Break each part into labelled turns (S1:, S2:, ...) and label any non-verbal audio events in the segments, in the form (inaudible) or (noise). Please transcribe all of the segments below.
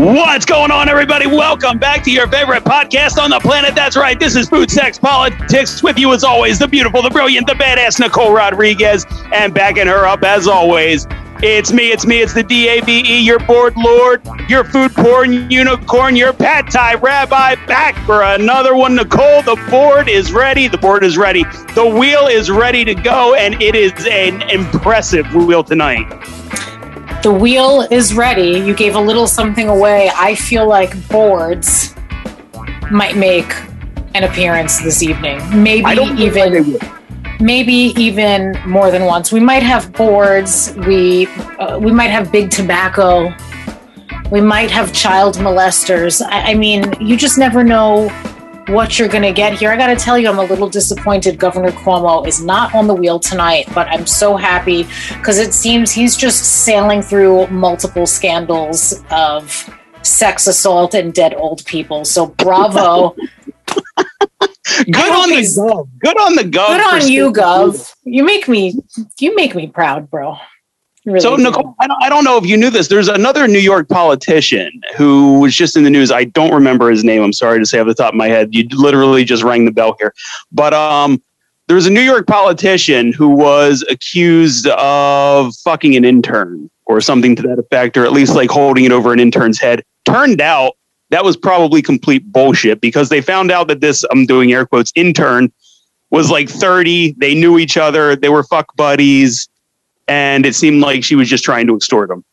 S1: What's going on, everybody? Welcome back to your favorite podcast on the planet. That's right. This is Food, Sex, Politics. With you, as always, the beautiful, the brilliant, the badass Nicole Rodriguez. And backing her up, as always, it's me, it's me, it's the DAVE, your board lord, your food porn unicorn, your pad thai rabbi, back for another one. Nicole, the board is ready. The board is ready. The wheel is ready to go, and it is an impressive wheel tonight.
S2: The wheel is ready. You gave a little something away. I feel like boards might make an appearance this evening. Maybe even maybe even more than once. We might have boards. We uh, we might have big tobacco. We might have child molesters. I, I mean, you just never know what you're going to get here. I got to tell you, I'm a little disappointed. Governor Cuomo is not on the wheel tonight, but I'm so happy because it seems he's just sailing through multiple scandals of sex assault and dead old people. So bravo. (laughs)
S1: good on the gov. Good on the gov.
S2: Good on you, gov. You make me you make me proud, bro.
S1: Really so, Nicole, I don't, I don't know if you knew this. There's another New York politician who was just in the news. I don't remember his name. I'm sorry to say off the top of my head. You literally just rang the bell here. But um, there was a New York politician who was accused of fucking an intern or something to that effect, or at least like holding it over an intern's head. Turned out that was probably complete bullshit because they found out that this, I'm doing air quotes, intern was like 30. They knew each other. They were fuck buddies and it seemed like she was just trying to extort him.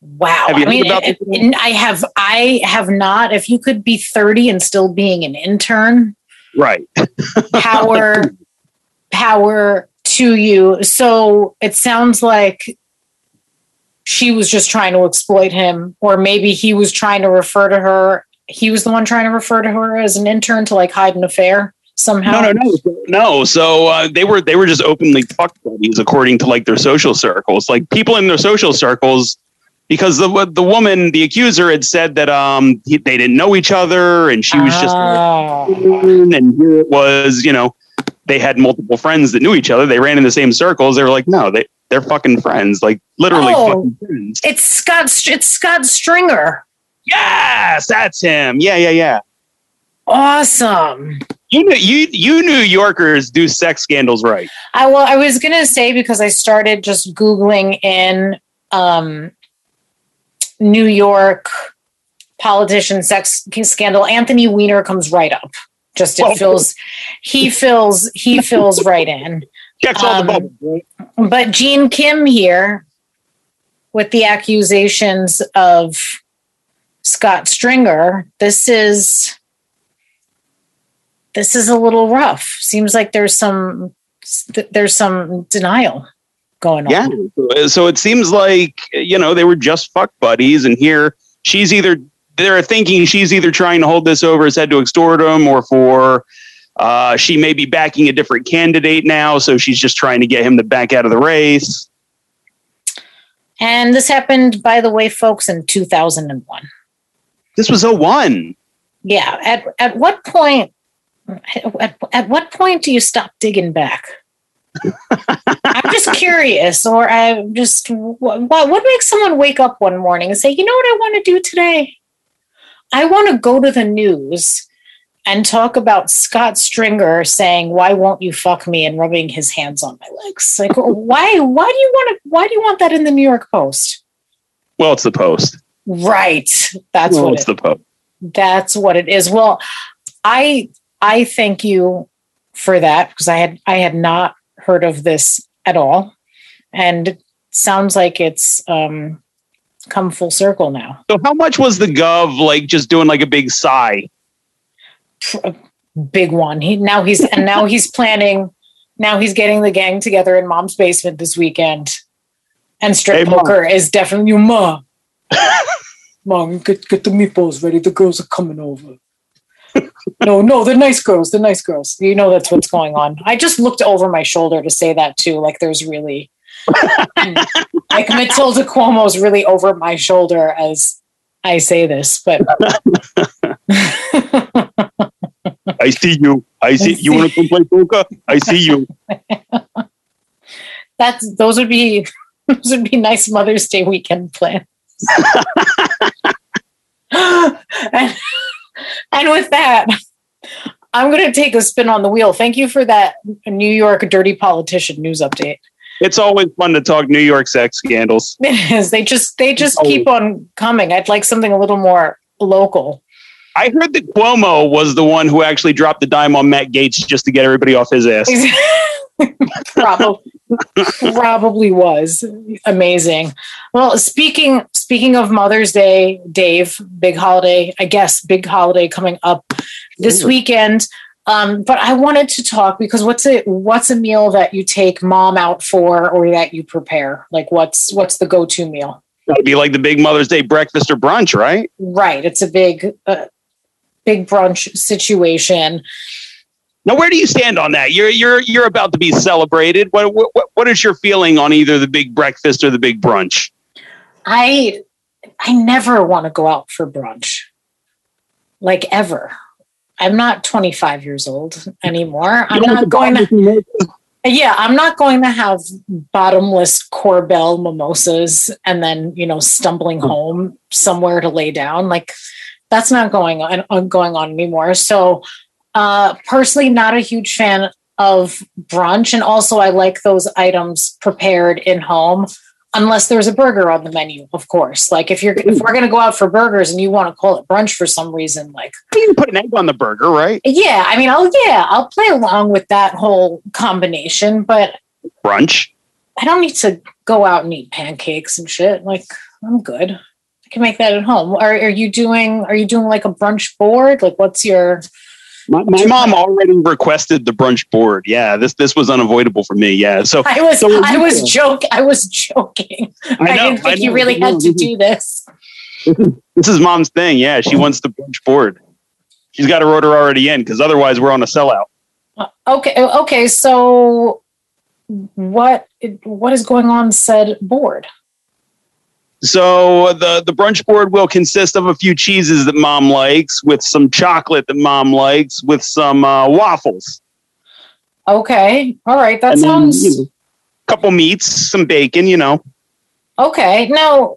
S2: Wow. I mean, it, I have, I have not. If you could be 30 and still being an intern,
S1: right? (laughs)
S2: power, power to you. So it sounds like she was just trying to exploit him, or maybe he was trying to refer to her. He was the one trying to refer to her as an intern to like hide an affair somehow?
S1: No, no, no, no. So uh, they were they were just openly fuck buddies according to like their social circles. Like people in their social circles, because the the woman, the accuser, had said that um he, they didn't know each other, and she was just oh. and here it was, you know, they had multiple friends that knew each other. They ran in the same circles. They were like, no, they they're fucking friends, like literally oh, fucking friends.
S2: It's Scott. It's Scott Stringer.
S1: Yes, that's him. Yeah, yeah, yeah.
S2: Awesome.
S1: You know, you you New Yorkers do sex scandals right.
S2: I well, I was gonna say because I started just googling in um, New York politician sex scandal. Anthony Weiner comes right up. Just it oh. fills, he fills, he fills right in.
S1: Checks all um, the bubbles. Right?
S2: But Jean Kim here with the accusations of Scott Stringer. This is this is a little rough. Seems like there's some there's some denial going on.
S1: Yeah. So it seems like you know they were just fuck buddies, and here she's either they're thinking she's either trying to hold this over his head to extort him, or for uh, she may be backing a different candidate now, so she's just trying to get him to back out of the race.
S2: And this happened, by the way, folks, in 2001.
S1: This was 01.
S2: Yeah. At at what point at, at what point do you stop digging back? I'm just curious, or I'm just what, what makes someone wake up one morning and say, you know what I want to do today? I want to go to the news and talk about Scott Stringer saying, "Why won't you fuck me?" and rubbing his hands on my legs. Like, why? Why do you want to? Why do you want that in the New York Post?
S1: Well, it's the Post,
S2: right? That's well, what
S1: it's it, the Post.
S2: That's what it is. Well, I I thank you for that because I had I had not heard of this at all, and it sounds like it's um, come full circle now.
S1: So, how much was the gov like? Just doing like a big sigh.
S2: A big one. He now he's and now he's planning. Now he's getting the gang together in mom's basement this weekend, and strip hey, poker mom. is definitely you, ma. (laughs) mom, get get the meatballs ready. The girls are coming over no, no, the nice girls, the nice girls. You know that's what's going on. I just looked over my shoulder to say that too. Like there's really (laughs) like Matilda Cuomo's really over my shoulder as I say this, but (laughs)
S1: I see you. I see you want to come play poker? I see you. (laughs)
S2: That's those would be those would be nice Mother's Day weekend plans. and, and with that, I'm going to take a spin on the wheel. Thank you for that New York dirty politician news update.
S1: It's always fun to talk New York sex scandals.
S2: It is. They just they just keep on coming. I'd like something a little more local.
S1: I heard that Cuomo was the one who actually dropped the dime on Matt Gaetz just to get everybody off his ass. (laughs)
S2: probably probably was amazing. Well, speaking speaking of Mother's Day, Dave, big holiday, I guess big holiday coming up this weekend. Um, but I wanted to talk because what's a what's a meal that you take mom out for or that you prepare? Like what's what's the go to meal?
S1: That'd be like the big Mother's Day breakfast or brunch, right?
S2: Right. It's a big uh, big brunch situation.
S1: Now, where do you stand on that? You're you're you're about to be celebrated. What what what is your feeling on either the big breakfast or the big brunch?
S2: I I never want to go out for brunch, like ever. I'm not 25 years old anymore. I'm not going to. Yeah, I'm not going to have bottomless Korbel mimosas and then you know stumbling hmm. home somewhere to lay down. Like that's not going on going on anymore. So uh, personally, not a huge fan of brunch, and also I like those items prepared in home unless there's a burger on the menu, of course. Like if you're if we're gonna go out for burgers and you want to call it brunch for some reason, like
S1: you can put an egg on the burger, right?
S2: Yeah, I mean, I'll yeah, I'll play along with that whole combination, but
S1: brunch.
S2: I don't need to go out and eat pancakes and shit. Like I'm good. Can make that at home. Are, are you doing? Are you doing like a brunch board? Like, what's your
S1: my, my mom already requested the brunch board. Yeah, this this was unavoidable for me. Yeah, so
S2: I was so I was joking. I was joking. I, know, I didn't think I you really had to do this.
S1: This is mom's thing. Yeah, she wants the brunch board. She's got her order already in because otherwise we're on a sellout.
S2: Uh, okay. Okay. So what what is going on said board?
S1: So the the brunch board will consist of a few cheeses that mom likes, with some chocolate that mom likes, with some uh, waffles.
S2: Okay, all right, that and sounds. Then, you know,
S1: couple meats, some bacon, you know.
S2: Okay, now,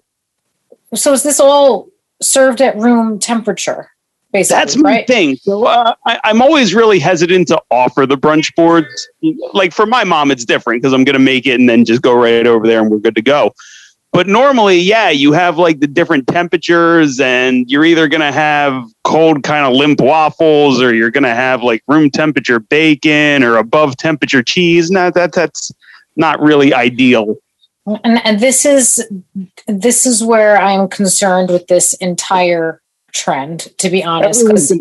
S2: so is this all served at room temperature? Basically,
S1: That's my
S2: right?
S1: thing. So uh, I, I'm always really hesitant to offer the brunch boards. Like for my mom, it's different because I'm going to make it and then just go right over there and we're good to go. But normally, yeah, you have like the different temperatures, and you're either going to have cold, kind of limp waffles, or you're going to have like room temperature bacon or above temperature cheese. Now that that's not really ideal.
S2: And, and this is this is where I'm concerned with this entire trend. To be honest, because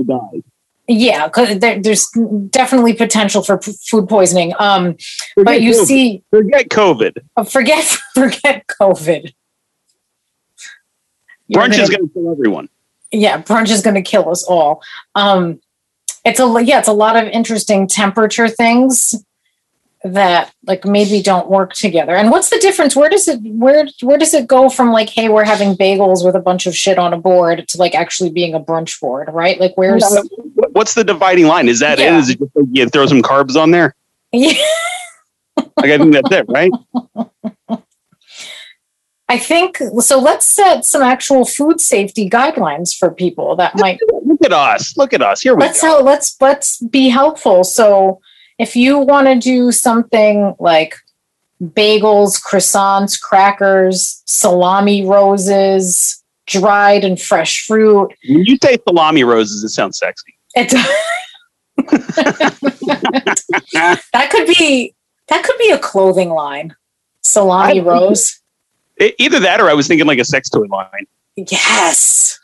S2: yeah, because there, there's definitely potential for p- food poisoning. Um, but you
S1: COVID.
S2: see,
S1: forget COVID.
S2: Uh, forget (laughs) forget COVID.
S1: Brunch gonna, is going to kill everyone.
S2: Yeah, brunch is going to kill us all. Um, it's a yeah, it's a lot of interesting temperature things that like maybe don't work together. And what's the difference? Where does it where where does it go from like, hey, we're having bagels with a bunch of shit on a board to like actually being a brunch board, right? Like where's
S1: what's the dividing line? Is that yeah. it? Is it just like you throw some carbs on there? Yeah. like I think that's it, right?
S2: I think so. Let's set some actual food safety guidelines for people that might
S1: look at us. Look at us. Here we
S2: let's
S1: go.
S2: Let's let's be helpful. So if you want to do something like bagels, croissants, crackers, salami roses, dried and fresh fruit.
S1: When you say salami roses, it sounds sexy. It (laughs)
S2: that could be that could be a clothing line. Salami I, rose.
S1: Either that or I was thinking like a sex toy line.
S2: Yes.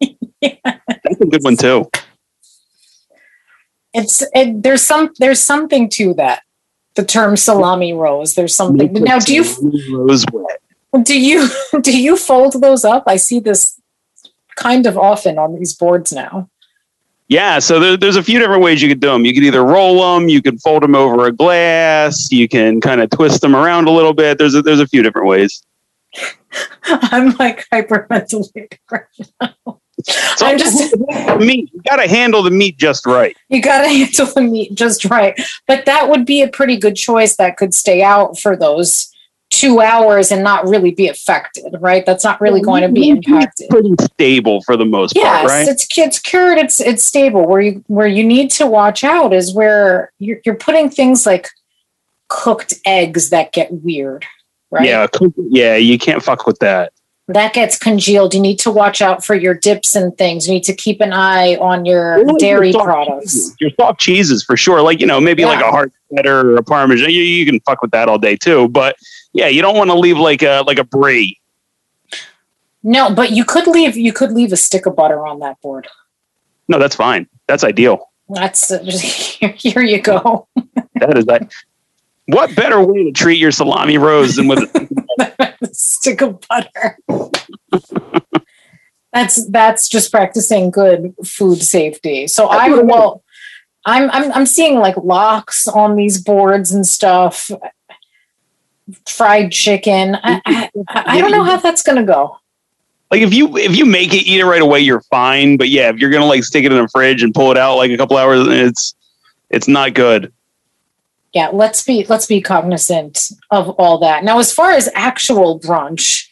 S1: yes. (laughs) That's a good one too
S2: it's it, there's some there's something to that. The term salami rose. There's something. Now, do you rose wet? Do you (laughs) do you fold those up? I see this kind of often on these boards now.
S1: Yeah, so there, there's a few different ways you could do them. You could either roll them, you could fold them over a glass, you can kind of twist them around a little bit. There's a, there's a few different ways. (laughs)
S2: I'm like hyperventilating right now.
S1: So I'm just meat. You got to handle the meat just right.
S2: You got to (laughs) handle the meat just right. But that would be a pretty good choice that could stay out for those two hours and not really be affected, right? That's not really going to be mm-hmm. impacted.
S1: Pretty stable for the most
S2: yes,
S1: part, right?
S2: it's it's cured. It's it's stable. Where you where you need to watch out is where you're you're putting things like cooked eggs that get weird, right?
S1: Yeah, yeah, you can't fuck with that.
S2: That gets congealed. You need to watch out for your dips and things. You need to keep an eye on your
S1: Really,
S2: dairy
S1: your
S2: products.
S1: cheeses. Your soft cheeses for sure. Like, you know, maybe like a hard cheddar or a parmesan. You, you can fuck with that all day too. But yeah, you don't want to leave like a like a brie.
S2: No, but you could leave you could leave a stick of butter on that board.
S1: No, that's fine. That's ideal.
S2: That's (laughs) here, here you go.
S1: That is that. What better way to treat your salami rose than with (laughs)
S2: stick of butter. that's that's just practicing good food safety. So I
S1: what it is.
S2: well, I'm I'm I'm seeing like lox on these boards and stuff. Fried chicken. I, I, I don't know how that's gonna go.
S1: like if you if you make it eat it right away you're fine but yeah if you're gonna like stick it in the fridge and pull it out like a couple hours it's it's not good
S2: Yeah, let's be let's be cognizant of all that. Now, as far as actual brunch,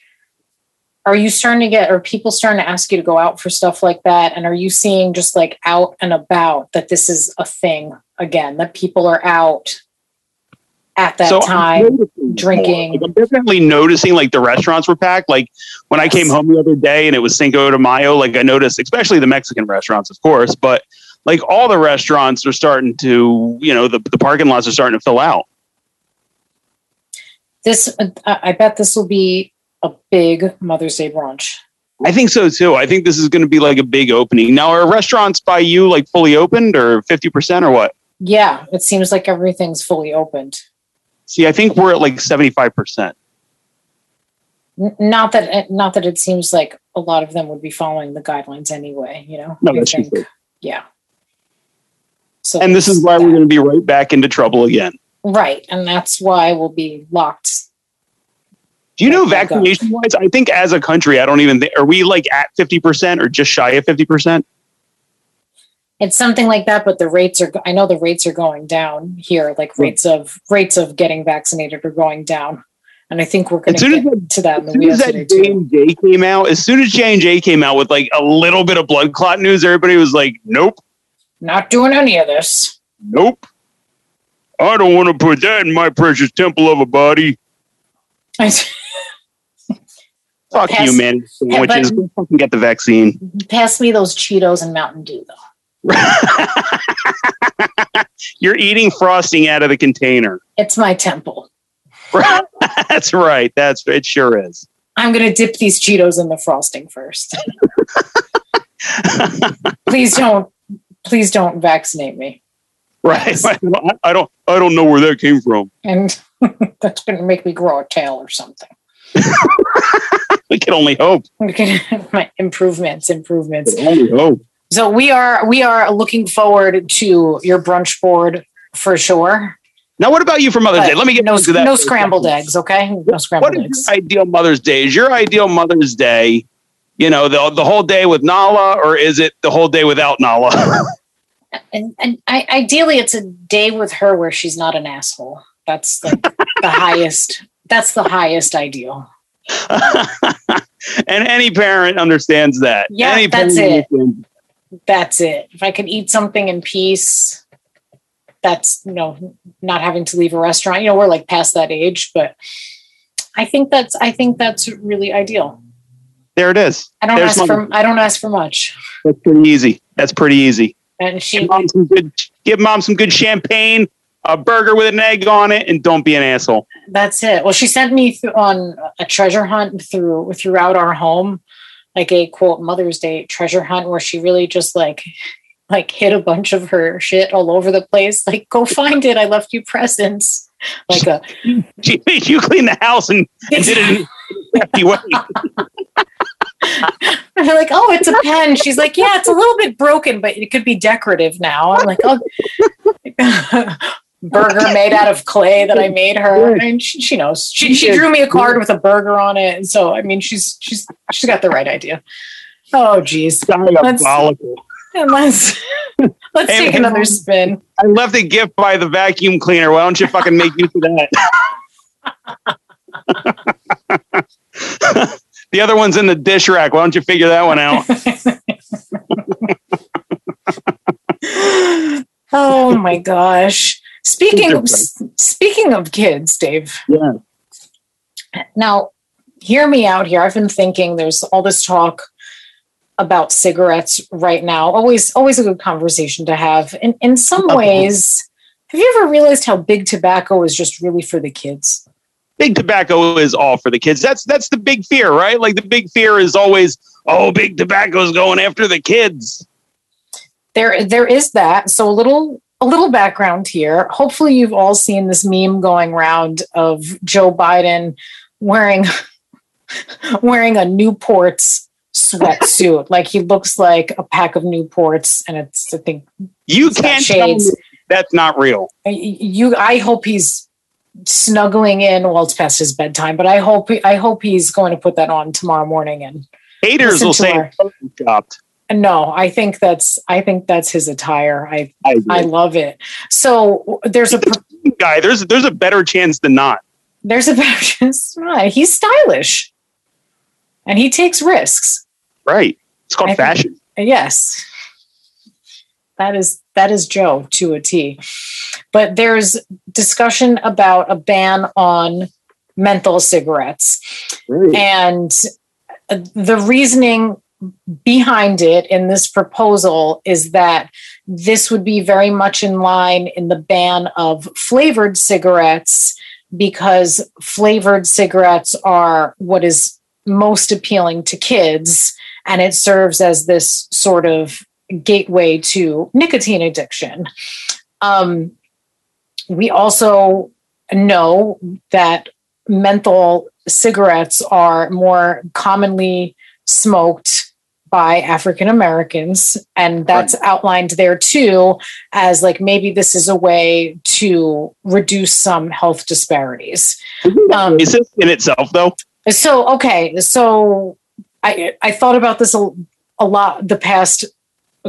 S2: are you starting to get are people starting to ask you to go out for stuff like that? And are you seeing just like out and about that this is a thing again, that people are out at that
S1: So I'm
S2: time? drinking.
S1: Like, I'm definitely noticing like the restaurants were packed. Like when I came home the other day and it was Cinco de Mayo, like I noticed, especially the Mexican restaurants, of course, but like all the restaurants are starting to, you know, the, the parking lots are starting to fill out.
S2: This I bet this will be a big Mother's Day brunch.
S1: I think so too. I think this is going to be like a big opening. Now, are restaurants by you like fully opened or 50% or what?
S2: Yeah, it seems like everything's fully opened.
S1: See, I think we're at like 75%.
S2: N- not that it, not that it seems like a lot of them would be following the guidelines anyway you know
S1: No, that's
S2: think-
S1: true.
S2: yeah so
S1: And this is why we're going to be right back into trouble again.
S2: right and that's why we'll be locked
S1: Do you know vaccination wise? I think as a country, I don't even think, are we like at 50% or just shy of 50%?
S2: it's something like that but the rates are i know the rates are going down here like rates of rates of getting vaccinated are going down and i think we're going to get
S1: that-
S2: to that in
S1: As
S2: the
S1: soon as that J&J came out, as soon as J and J came out with like a little bit of blood clot news, everybody was like, "Nope,
S2: not doing any of this
S1: nope, I don't want to put that in my precious temple of a body." Fuck (laughs)
S2: Pass-
S1: you, man. Sandwiches.
S2: but-
S1: fucking get the vaccine.
S2: pass me those cheetos and mountain dew though (laughs)
S1: You're eating frosting out of the container.
S2: it's my temple (laughs)
S1: That's right. That's it. Sure is.
S2: i'm going to dip these cheetos in the frosting first please don't please don't vaccinate me
S1: Right. (laughs) I don't. I don't know where that came from.
S2: and (laughs) that's going to make me grow a tail or something (laughs)
S1: We can only hope.
S2: my improvements improvements
S1: We can only hope.
S2: so we are we are looking forward to your brunch board for sure
S1: Now, what about you for Mother's
S2: But
S1: Day? Let me get
S2: no,
S1: into that.
S2: no scrambled eggs okay no
S1: What
S2: scrambled
S1: is
S2: eggs
S1: your ideal Mother's Day? Is your ideal Mother's Day, you know, the the whole day with Nala, or is it the whole day without Nala? (laughs)
S2: and, and I, ideally it's a day with her where she's not an asshole that's like the (laughs) highest that's the highest ideal (laughs)
S1: and any parent understands that.
S2: Yeah,
S1: any
S2: that's it. that's it if i could eat something in peace that's you know not having to leave a restaurant you know we're like past that age but i think that's i think that's really ideal
S1: There it is.
S2: i don't
S1: There's
S2: ask for i don't ask for much
S1: That's pretty easy. That's pretty easy.
S2: and she
S1: Give mom some good. Give mom some good champagne, a burger with an egg on it, and don't be an asshole.
S2: That's it. Well, she sent me th- on a treasure hunt through throughout our home, like a quote Mother's Day treasure hunt, where she really just like like hit a bunch of her shit all over the place. Like, go find it. I left you presents. Like a (laughs)
S1: She made you clean the house and, and did it in a (laughs) hefty (laughs) (laughs) way.
S2: I'm like, oh, it's a pen. She's like, yeah, it's a little bit broken, but it could be decorative now. I'm like, oh, (laughs) burger made out of clay that I made her. And she, she knows. She, she drew me a card with a burger on it. And so, I mean, she's she's she's got the right idea. Oh, geez.
S1: Diabolical.
S2: And let's let's
S1: Hey,
S2: take another spin.
S1: I left a gift by the vacuum cleaner. Why don't you fucking make use of that? (laughs) the other one's in the dish rack. Why don't you figure that one out? (laughs)
S2: oh my gosh. Speaking of, speaking of kids, Dave.
S1: Yeah.
S2: Now, hear me out here. I've been thinking there's all this talk about cigarettes right now. Always always a good conversation to have. In in some ways, have you ever realized how big tobacco is just really for the kids?
S1: Big tobacco is all for the kids. That's that's the big fear, right? Like the big fear is always, oh, big tobacco is going after the kids.
S2: There there is that. So a little a little background here. Hopefully you've all seen this meme going around of Joe Biden wearing (laughs) wearing a Newport's sweatsuit. like he looks like a pack of Newports, and it's I think
S1: you can't shades. that's not real.
S2: You, I hope he's snuggling in. Well, it's past his bedtime, but I hope I hope he's going to put that on tomorrow morning. And
S1: haters will say chopped.
S2: No, I think that's I think that's his attire. I I, I love it. So there's a
S1: guy. There's there's a better chance than not.
S2: There's a (laughs) better chance. Right. He's stylish, and he takes risks.
S1: Right. It's called I fashion.
S2: Think, yes. That is that is Joe to a T. But there's discussion about a ban on menthol cigarettes. Really? And the reasoning behind it in this proposal is that this would be very much in line in the ban of flavored cigarettes because flavored cigarettes are what is most appealing to kids and it serves as this sort of gateway to nicotine addiction. Um, we also know that menthol cigarettes are more commonly smoked by African Americans. And that's right. outlined there too, as like maybe this is a way to reduce some health disparities.
S1: Um, is it in itself though?
S2: So, okay. So I, I thought about this a, a lot the past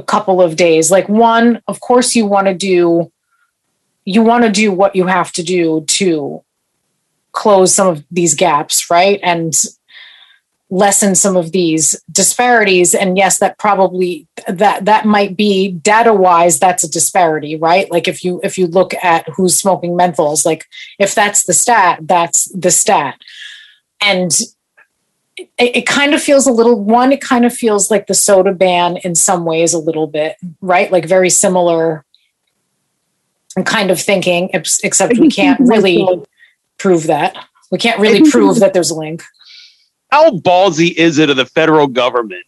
S2: couple of days. Like, one, of course, you want to do you want to do what you have to do to close some of these gaps, right? And lessen some of these disparities. And yes that probably that that might be data wise that's a disparity right? Like if you if you look at who's smoking menthols like if that's the stat that's the stat. And it, it kind of feels a little one it kind of feels like the soda ban in some ways a little bit right? Like very similar kind of thinking except we can't really prove that we can't really prove that there's a link
S1: how ballsy is it of the federal government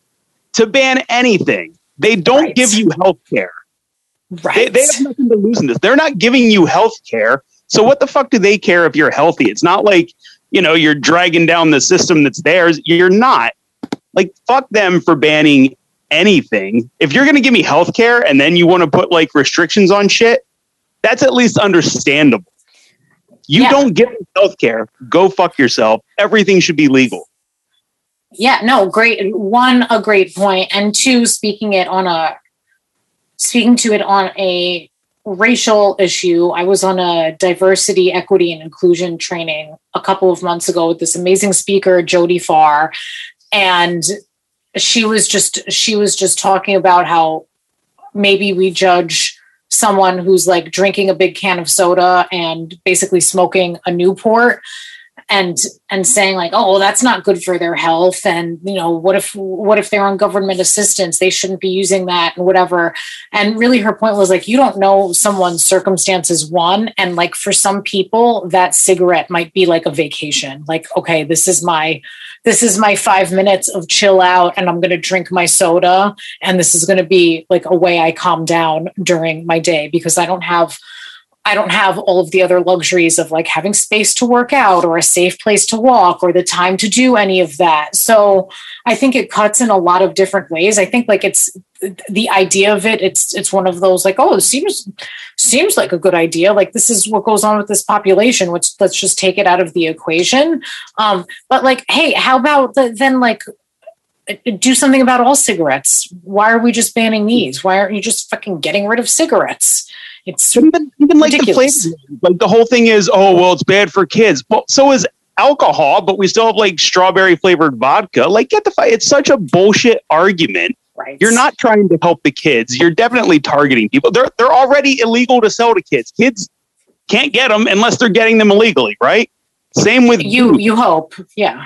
S1: to ban anything? They don't right. give you health care. Right. They, they have nothing to lose in this. They're not giving you health care. So what the fuck do they care if you're healthy? It's not like, you know, you're dragging down the system that's theirs. You're not. Like, fuck them for banning anything. If you're going to give me health care and then you want to put like restrictions on shit, that's at least understandable. You yeah. don't get health care, go fuck yourself. Everything should be legal.
S2: Yeah, no, great. One, a great point, and two, speaking it on a speaking to it on a racial issue. I was on a diversity, equity, and inclusion training a couple of months ago with this amazing speaker, Jody Farr, and she was just she was just talking about how maybe we judge someone who's like drinking a big can of soda and basically smoking a Newport and and saying like oh well, that's not good for their health. And you know what if what if they're on government assistance? They shouldn't be using that and whatever. And really her point was like you don't know someone's circumstances one. And like for some people that cigarette might be like a vacation. Like okay this is my this is my five minutes of chill out and i'm going to drink my soda and this is going to be like a way i calm down during my day because i don't have I don't have all of the other luxuries of like having space to work out or a safe place to walk or the time to do any of that. So I think it cuts in a lot of different ways. I think like it's the idea of it. It's it's one of those like oh it seems seems like a good idea. Like this is what goes on with this population. Which let's just take it out of the equation. Um, but like hey, how about the, then like do something about all cigarettes? Why are we just banning these? Why aren't you just fucking getting rid of cigarettes? It's even, even like the flavor,
S1: like the whole thing is, oh well, it's bad for kids. Well, so is alcohol, but we still have like strawberry flavored vodka. Like, get the fight. It's such a bullshit argument.
S2: Right.
S1: You're not trying to help the kids. You're definitely targeting people. They're they're already illegal to sell to kids. Kids can't get them unless they're getting them illegally, right? Same with
S2: you.
S1: food.
S2: You hope, yeah,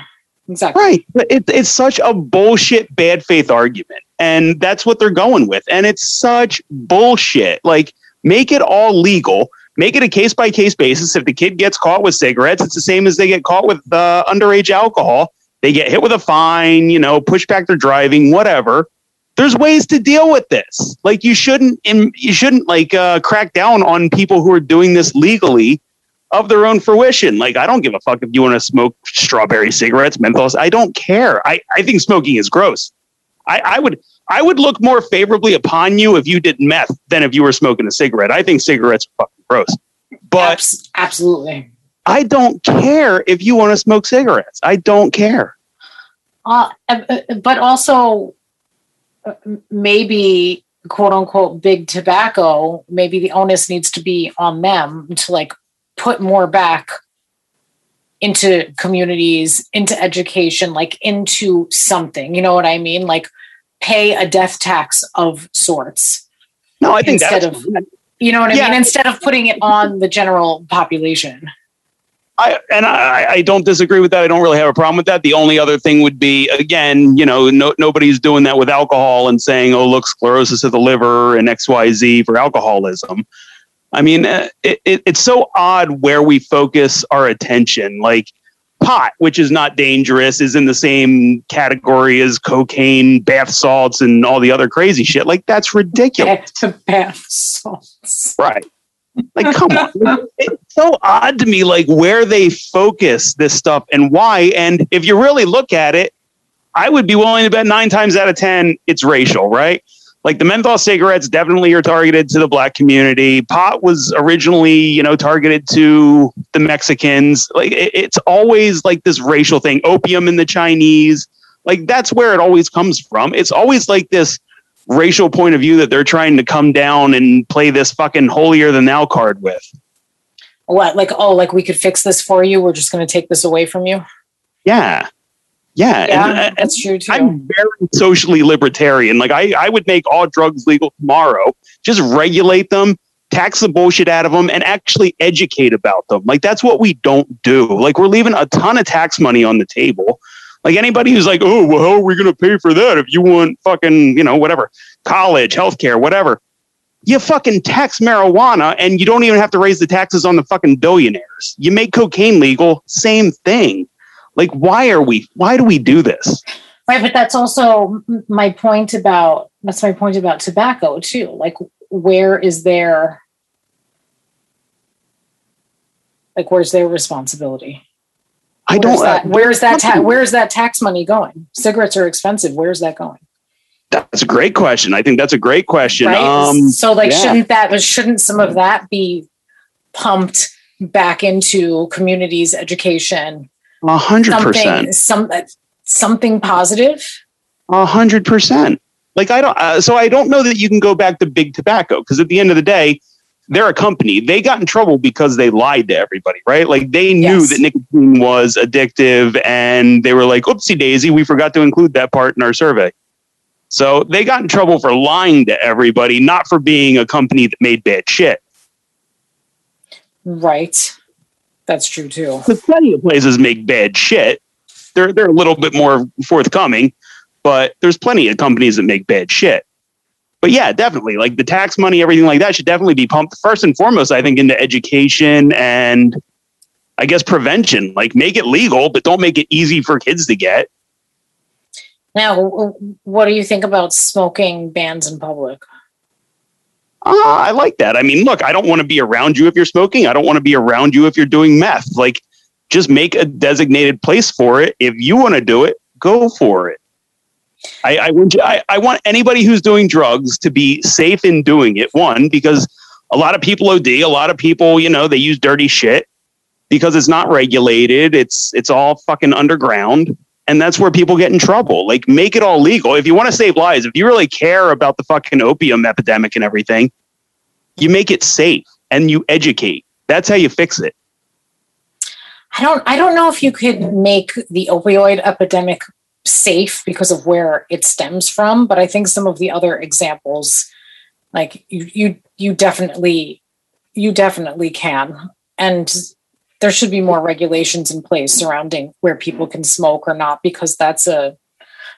S2: exactly.
S1: Right. But It, it's such a bullshit bad faith argument. And that's what they're going with. And it's such bullshit. Like, make it all legal. Make it a case by case basis. If the kid gets caught with cigarettes, it's the same as they get caught with uh, underage alcohol. They get hit with a fine, you know, push back their driving, whatever. There's ways to deal with this. Like you shouldn't, you shouldn't like uh, crack down on people who are doing this legally of their own fruition. Like, I don't give a fuck if you want to smoke strawberry cigarettes, menthols. I don't care. I, I think smoking is gross. I, I would I would look more favorably upon you if you did meth than if you were smoking a cigarette. I think cigarettes are fucking gross. But
S2: Abs- absolutely.
S1: I don't care if you want to smoke cigarettes. I don't care.
S2: Uh, uh, but also, uh, maybe quote unquote big tobacco. Maybe the onus needs to be on them to like put more back into communities, into education, like into something. You know what I mean? Like pay a death tax of sorts.
S1: No, I think
S2: Instead
S1: that's,
S2: of- You know what I
S1: Yeah.
S2: mean? Instead of putting it on the general population.
S1: I and I, I don't disagree with that. I don't really have a problem with that. The only other thing would be again, you know, no, nobody's doing that with alcohol and saying, "Oh, look, sclerosis of the liver and X, Y, Z for alcoholism." I mean, uh, it, it, it's so odd where we focus our attention. Like pot, which is not dangerous, is in the same category as cocaine, bath salts, and all the other crazy shit. Like that's ridiculous.
S2: To bath salts.
S1: Right. Like, come on. It's so odd to me, like, where they focus this stuff and why. And if you really look at it, I would be willing to bet nine times out of 10 it's racial, right? Like, the menthol cigarettes definitely are targeted to the black community. Pot was originally, you know, targeted to the Mexicans. Like, it- it's always like this racial thing. Opium in the Chinese. Like, that's where it always comes from. It's always like this racial point of view that they're trying to come down and play this fucking holier than thou card with.
S2: What? Like, oh, like we could fix this for you. We're just going to take this away from you.
S1: Yeah. Yeah.
S2: Yeah,
S1: and, and
S2: that's true too.
S1: I'm very socially libertarian. Like I, I would make all drugs legal tomorrow. Just regulate them, tax the bullshit out of them, and actually educate about them. Like that's what we don't do. Like we're leaving a ton of tax money on the table. Like anybody who's like, oh, well, how are we going to pay for that if you want fucking, you know, whatever, college, healthcare, whatever. You fucking tax marijuana and you don't even have to raise the taxes on the fucking billionaires. You make cocaine legal, same thing. Like, why are we, why do we do this?
S2: Right, but that's also my point about that's my point about tobacco too. Like, where is their like where's their responsibility?
S1: I
S2: Where's
S1: don't,
S2: that,
S1: uh,
S2: where's that ta- where's that tax money going? Cigarettes are expensive. Where's that going?
S1: That's a great question. I think that's a great question.
S2: Right.
S1: Um,
S2: so like
S1: yeah.
S2: shouldn't that shouldn't some of that be pumped back into communities education?
S1: A hundred percent,
S2: Something some something positive.
S1: a hundred percent. Like I don't, uh, so I don't know that you can go back to big tobacco because at the end of the day, they're a company. They got in trouble because they lied to everybody, right? Like they knew
S2: Yes.
S1: that nicotine was addictive, and they were like, "Oopsie daisy, we forgot to include that part in our survey." So they got in trouble for lying to everybody, not for being a company that made bad shit.
S2: Right. That's true too.
S1: Because plenty of places make bad shit. They're they're a little bit more forthcoming, but there's plenty of companies that make bad shit. But yeah, definitely, like the tax money, everything like that should definitely be pumped first and foremost. I think into education and I guess prevention. Like make it legal, but don't make it easy for kids to get.
S2: Now, what do you think about smoking bans in public?
S1: Ah, I like that. I mean, look, I don't want to be around you if you're smoking. I don't want to be around you if you're doing meth. Like, just make a designated place for it. If you want to do it, go for it. I, I, I, I want anybody who's doing drugs to be safe in doing it. One, because a lot of people OD, a lot of people, you know, they use dirty shit because it's not regulated. It's it's all fucking underground. And that's where people get in trouble. Like, make it all legal. If you want to save lives, if you really care about the fucking opium epidemic and everything, you make it safe and you educate. That's how you fix it.
S2: I don't I don't know if you could make the opioid epidemic safe because of where it stems from, but I think some of the other examples like you you you definitely you definitely can. And there should be more regulations in place surrounding where people can smoke or not because that's a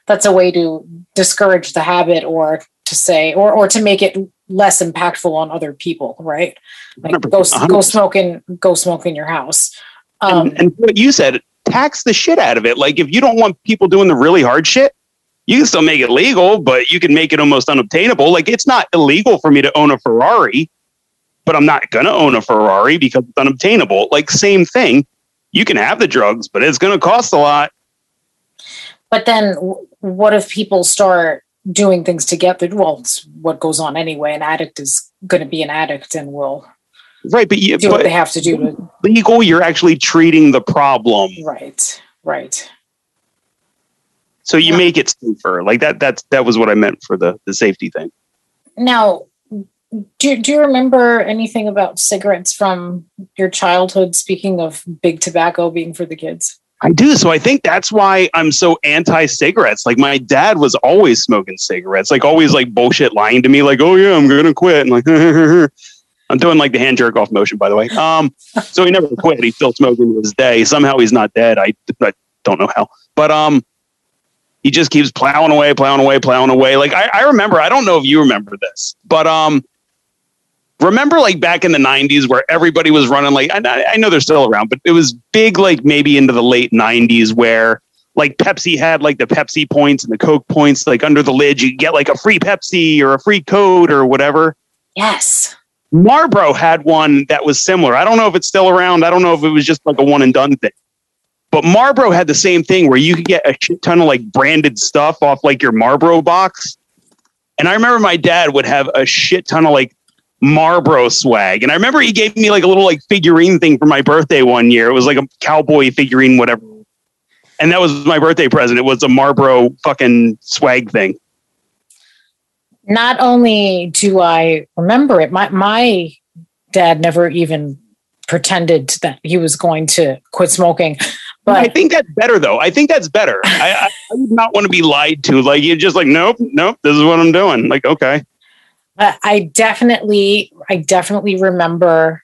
S2: that's a way to discourage the habit or to say or or to make it less impactful on other people, right? Like go 100%. go smoke in go smoke in your house.
S1: Um, and, and what you said, tax the shit out of it. Like if you don't want people doing the really hard shit, you can still make it legal, but you can make it almost unobtainable. Like it's not illegal for me to own a Ferrari, but I'm not going to own a Ferrari because it's unobtainable. Like same thing. You can have the drugs, but it's going to cost a lot.
S2: But then what if people start doing things to get the well, it's what goes on anyway. An addict is going to be an addict and will
S1: right, but you,
S2: do
S1: but
S2: what they have to do to
S1: legal. You're actually treating the problem.
S2: Right, right.
S1: So you make it safer. Like that. That's that was what I meant for the the safety thing.
S2: Now, do do you remember anything about cigarettes from your childhood? Speaking of big tobacco being for the kids.
S1: I do. So I think that's why I'm so anti cigarettes. Like my dad was always smoking cigarettes, like always like bullshit lying to me, like, oh yeah, I'm gonna quit. And like (laughs) I'm doing like the hand jerk off motion, by the way. Um, so he never quit. He's still smoking to this day. Somehow he's not dead. I, I don't know how. But um he just keeps plowing away, plowing away, plowing away. Like I, I remember, I don't know if you remember this, but um remember like back in the 90s where everybody was running like I, I know they're still around but it was big like maybe into the late 90s where like Pepsi had like the Pepsi points and the Coke points like under the lid you get like a free Pepsi or a free code or whatever.
S2: Yes.
S1: Marlboro had one that was similar. I don't know if it's still around. I don't know if it was just like a one and done thing. But Marlboro had the same thing where you could get a shit ton of like branded stuff off like your Marlboro box. And I remember my dad would have a shit ton of like Marlboro swag. And I remember he gave me like a little like figurine thing for my birthday one year. It was like a cowboy figurine, whatever. And that was my birthday present. It was a Marlboro fucking swag thing.
S2: Not only do I remember it, my my dad never even pretended that he was going to quit smoking.
S1: But I think that's better though. I think that's better. I, I, I would not want to be lied to. Like you're just like, nope, nope, this is what I'm doing. Like, okay.
S2: I definitely, I definitely remember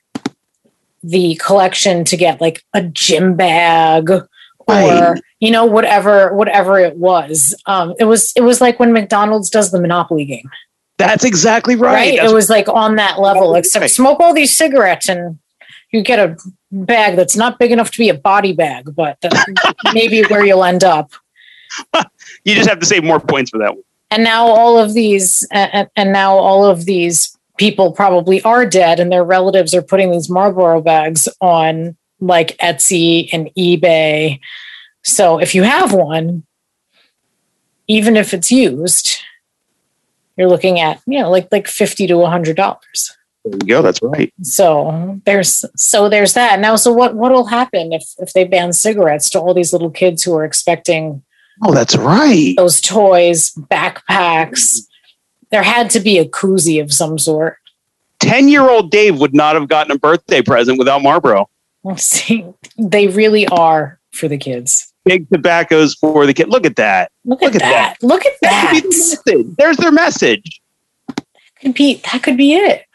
S2: the collection to get like a gym bag or right. you know whatever whatever it was. Um, it was it was like when McDonald's does the Monopoly game.
S1: That's exactly right. right?
S2: It was like on that level. Except right. smoke all these cigarettes and you get a bag that's not big enough to be a body bag, but (laughs) maybe where you'll end up. (laughs)
S1: you just have to save more points for that one
S2: and now all of these and, and now all of these people probably are dead and their relatives are putting these marlboro bags on like etsy and ebay. So if you have one even if it's used you're looking at you know like like 50 to 100 dollars.
S1: There you go that's right.
S2: So there's so there's that. Now so what what will happen if if they ban cigarettes to all these little kids who are expecting
S1: Oh, that's right.
S2: Those toys, backpacks. There had to be a koozie of some sort.
S1: 10 year old Dave would not have gotten a birthday present without Marlboro. (laughs)
S2: See, they really are for the kids.
S1: Big tobaccos for the kid. Look at that.
S2: Look, Look at, that. that. Look at that. that.
S1: The There's their message.
S2: That could be that could be it.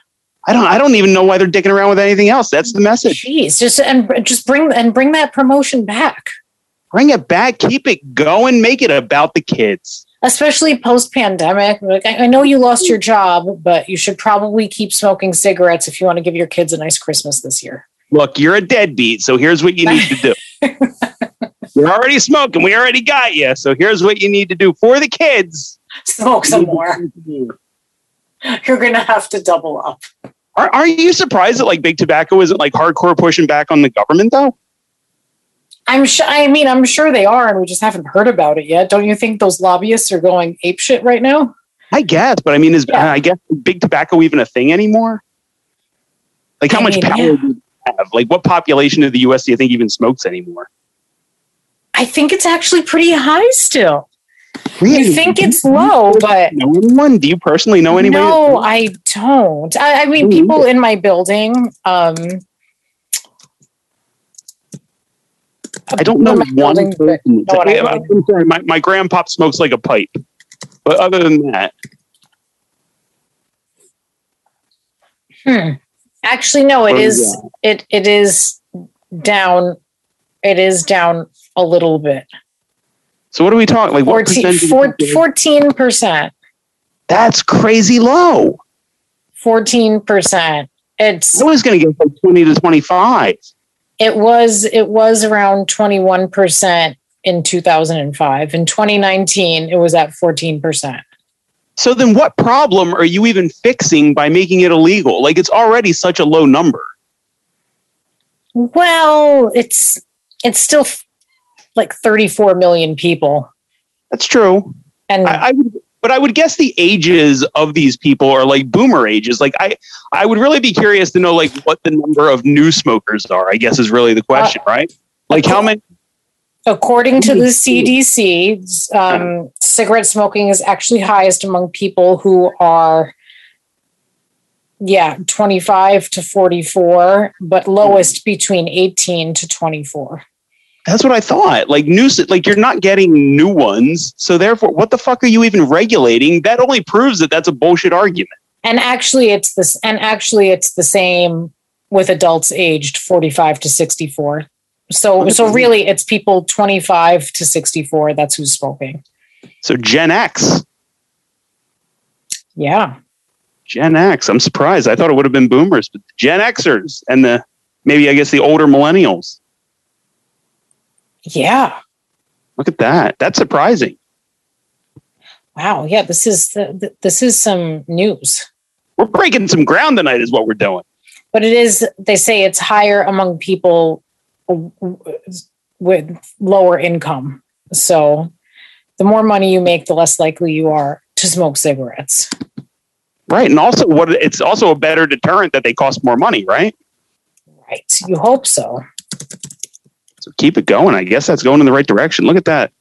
S1: I don't I don't even know why they're dicking around with anything else. That's the message.
S2: Jeez, just and just bring and bring that promotion back.
S1: Bring it back, keep it going, make it about the kids.
S2: Especially post pandemic. Like, I know you lost your job, but you should probably keep smoking cigarettes if you want to give your kids a nice Christmas this year.
S1: Look, you're a deadbeat, so here's what you need to do. (laughs) you're already smoking. We already got you. So here's what you need to do for the kids.
S2: Smoke some more. You're gonna have to double up.
S1: Are, are you surprised that like big tobacco isn't like hardcore pushing back on the government though?
S2: I'm sure. I mean, I'm sure they are, and we just haven't heard about it yet. Don't you think those lobbyists are going ape shit right now?
S1: I guess, but I mean, is yeah. I guess big tobacco even a thing anymore? Like, how I much mean, power yeah. do you have? Like, what population of the U.S. do you think even smokes anymore?
S2: I think it's actually pretty high still. Really? You think it's low, but
S1: know anyone? Do you personally know anybody?
S2: No, I don't. I, I mean, people in my building. Um,
S1: I don't know one person. No, I am sorry, my, my grandpop smokes like a pipe. But other than that.
S2: Hmm. Actually, no, it is it it is down. It is down a little bit.
S1: So what are we talking? Like
S2: 14 percent.
S1: That's crazy low.
S2: Fourteen percent. It's.
S1: I was going to get from twenty to twenty five.
S2: It was it was around 21% in 2005. In 2019, it was at 14%.
S1: So then what problem are you even fixing by making it illegal? Like it's already such a low number.
S2: Well, it's it's still f- like 34 million people.
S1: That's true. And I, I would but I would guess the ages of these people are like boomer ages. Like I, I would really be curious to know like what the number of new smokers are. I guess is really the question, uh, right? Like how many?
S2: According to the CDC, um, cigarette smoking is actually highest among people who are, yeah, 25 to 44, but lowest between 18 to 24.
S1: That's what I thought. Like new, like you're not getting new ones, so therefore, what the fuck are you even regulating? That only proves that that's a bullshit argument.
S2: And actually, it's this. And actually, it's the same with adults aged 45 to 64. So, so really, it's people 25 to 64. That's who's smoking.
S1: So Gen X.
S2: Yeah.
S1: Gen X. I'm surprised. I thought it would have been boomers, but Gen Xers and the maybe I guess the older millennials.
S2: Yeah.
S1: Look at that. That's surprising.
S2: Wow. Yeah, this is the, this is some news.
S1: We're breaking some ground tonight is what we're doing.
S2: But it is they say it's higher among people with lower income. So the more money you make, the less likely you are to smoke cigarettes.
S1: Right. And also what it's also a better deterrent that they cost more money, right?
S2: Right. You hope so.
S1: So keep it going. I guess that's going in the right direction. Look at that.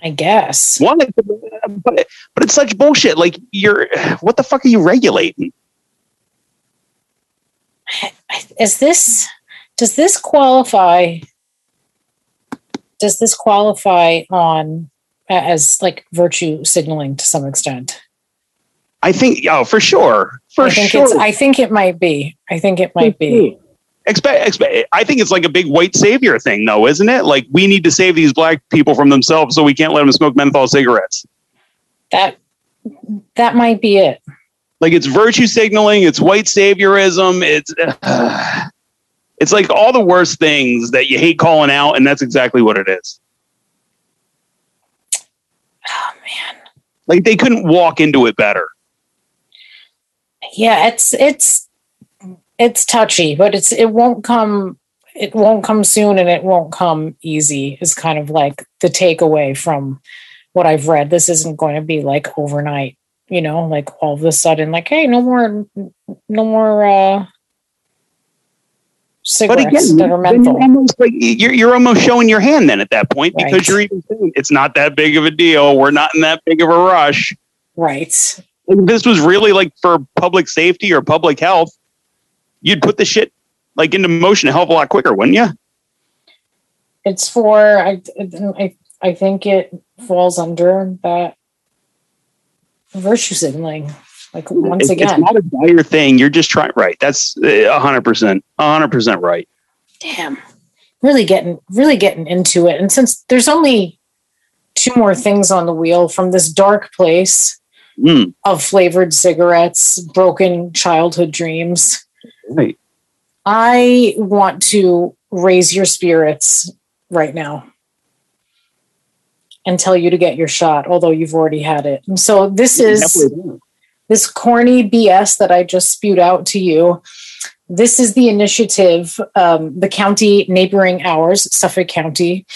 S2: I guess.
S1: One, but but it's such bullshit. Like you're, what the fuck are you regulating?
S2: Is this? Does this qualify? Does this qualify on as like virtue signaling to some extent?
S1: I think, oh, for sure, for
S2: I think
S1: sure.
S2: I think it might be. I think it might be.
S1: Expect, expect, I think it's like a big white savior thing, though, isn't it? Like we need to save these black people from themselves, so we can't let them smoke menthol cigarettes.
S2: That that might be it.
S1: Like it's virtue signaling, it's white saviorism, it's uh, it's like all the worst things that you hate calling out, and that's exactly what it is.
S2: Oh man!
S1: Like they couldn't walk into it better.
S2: Yeah, it's it's it's touchy, but it's it won't come it won't come soon and it won't come easy is kind of like the takeaway from what I've read. This isn't going to be like overnight, you know, like all of a sudden, like, hey, no more no more uh cigarettes but again, that are menthol.
S1: You're almost like you're you're almost showing your hand then at that point right. because you're even saying it's not that big of a deal. We're not in that big of a rush.
S2: Right.
S1: This was really like for public safety or public health, you'd put the shit like into motion a hell of a lot quicker, wouldn't you?
S2: It's for I, I, I think it falls under that virtue signaling. Like once again,
S1: it's not a dire thing. You're just trying. Right. That's a hundred percent, a hundred percent right.
S2: Damn. Really getting, really getting into it. And since there's only two more things on the wheel from this dark place mm. of flavored cigarettes, broken childhood dreams,
S1: Right.
S2: I want to raise your spirits right now and tell you to get your shot, although you've already had it. And so this is this corny BS that I just spewed out to you. This is the initiative, um, the county neighboring ours, Suffolk County.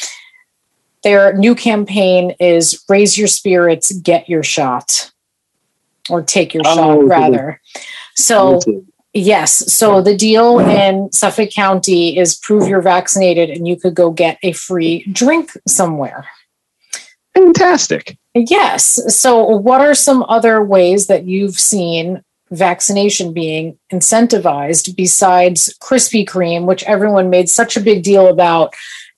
S2: Their new campaign is Raise Your Spirits, Get Your Shot, or Take Your oh, Shot, rather. So Yes. So the deal in Suffolk County is prove you're vaccinated and you could go get a free drink somewhere.
S1: Fantastic.
S2: Yes. So, what are some other ways that you've seen vaccination being incentivized besides Krispy Kreme, which everyone made such a big deal about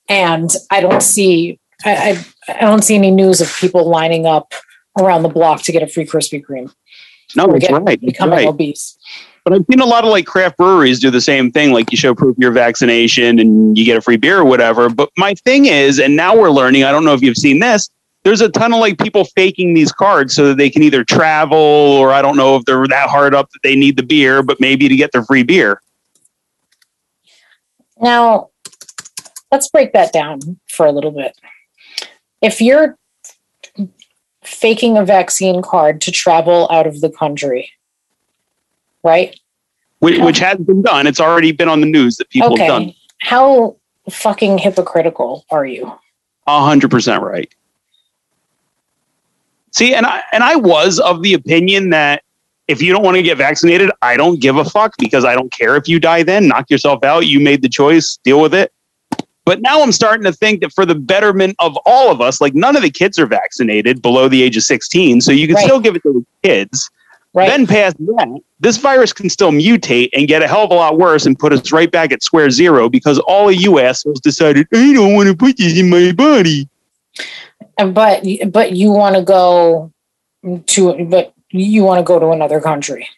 S2: and I don't see I, I, I don't see any news of people lining up around the block to get a free Krispy Kreme.
S1: No, that's right.
S2: Becoming
S1: right.
S2: obese.
S1: But I've seen a lot of like craft breweries do the same thing. Like you show proof of your vaccination and you get a free beer or whatever. But my thing is, and now we're learning, I don't know if you've seen this, there's a ton of like people faking these cards so that they can either travel or I don't know if they're that hard up that they need the beer, but maybe to get their free beer.
S2: Now, let's break that down for a little bit. If you're faking a vaccine card to travel out of the country, right?
S1: Which, which has been done. It's already been on the news that people okay. have done.
S2: How fucking hypocritical are you?
S1: A hundred percent right. See, and I and I was of the opinion that if you don't want to get vaccinated, I don't give a fuck because I don't care if you die then. Knock yourself out. You made the choice, deal with it. But now I'm starting to think that for the betterment of all of us, like none of the kids are vaccinated below the age of 16. So you can right. still give it to the kids. Right. Then past that, this virus can still mutate and get a hell of a lot worse and put us right back at square zero because all of you assholes decided, I don't want to put this in my body.
S2: But but you want to go to but you want to go to another country.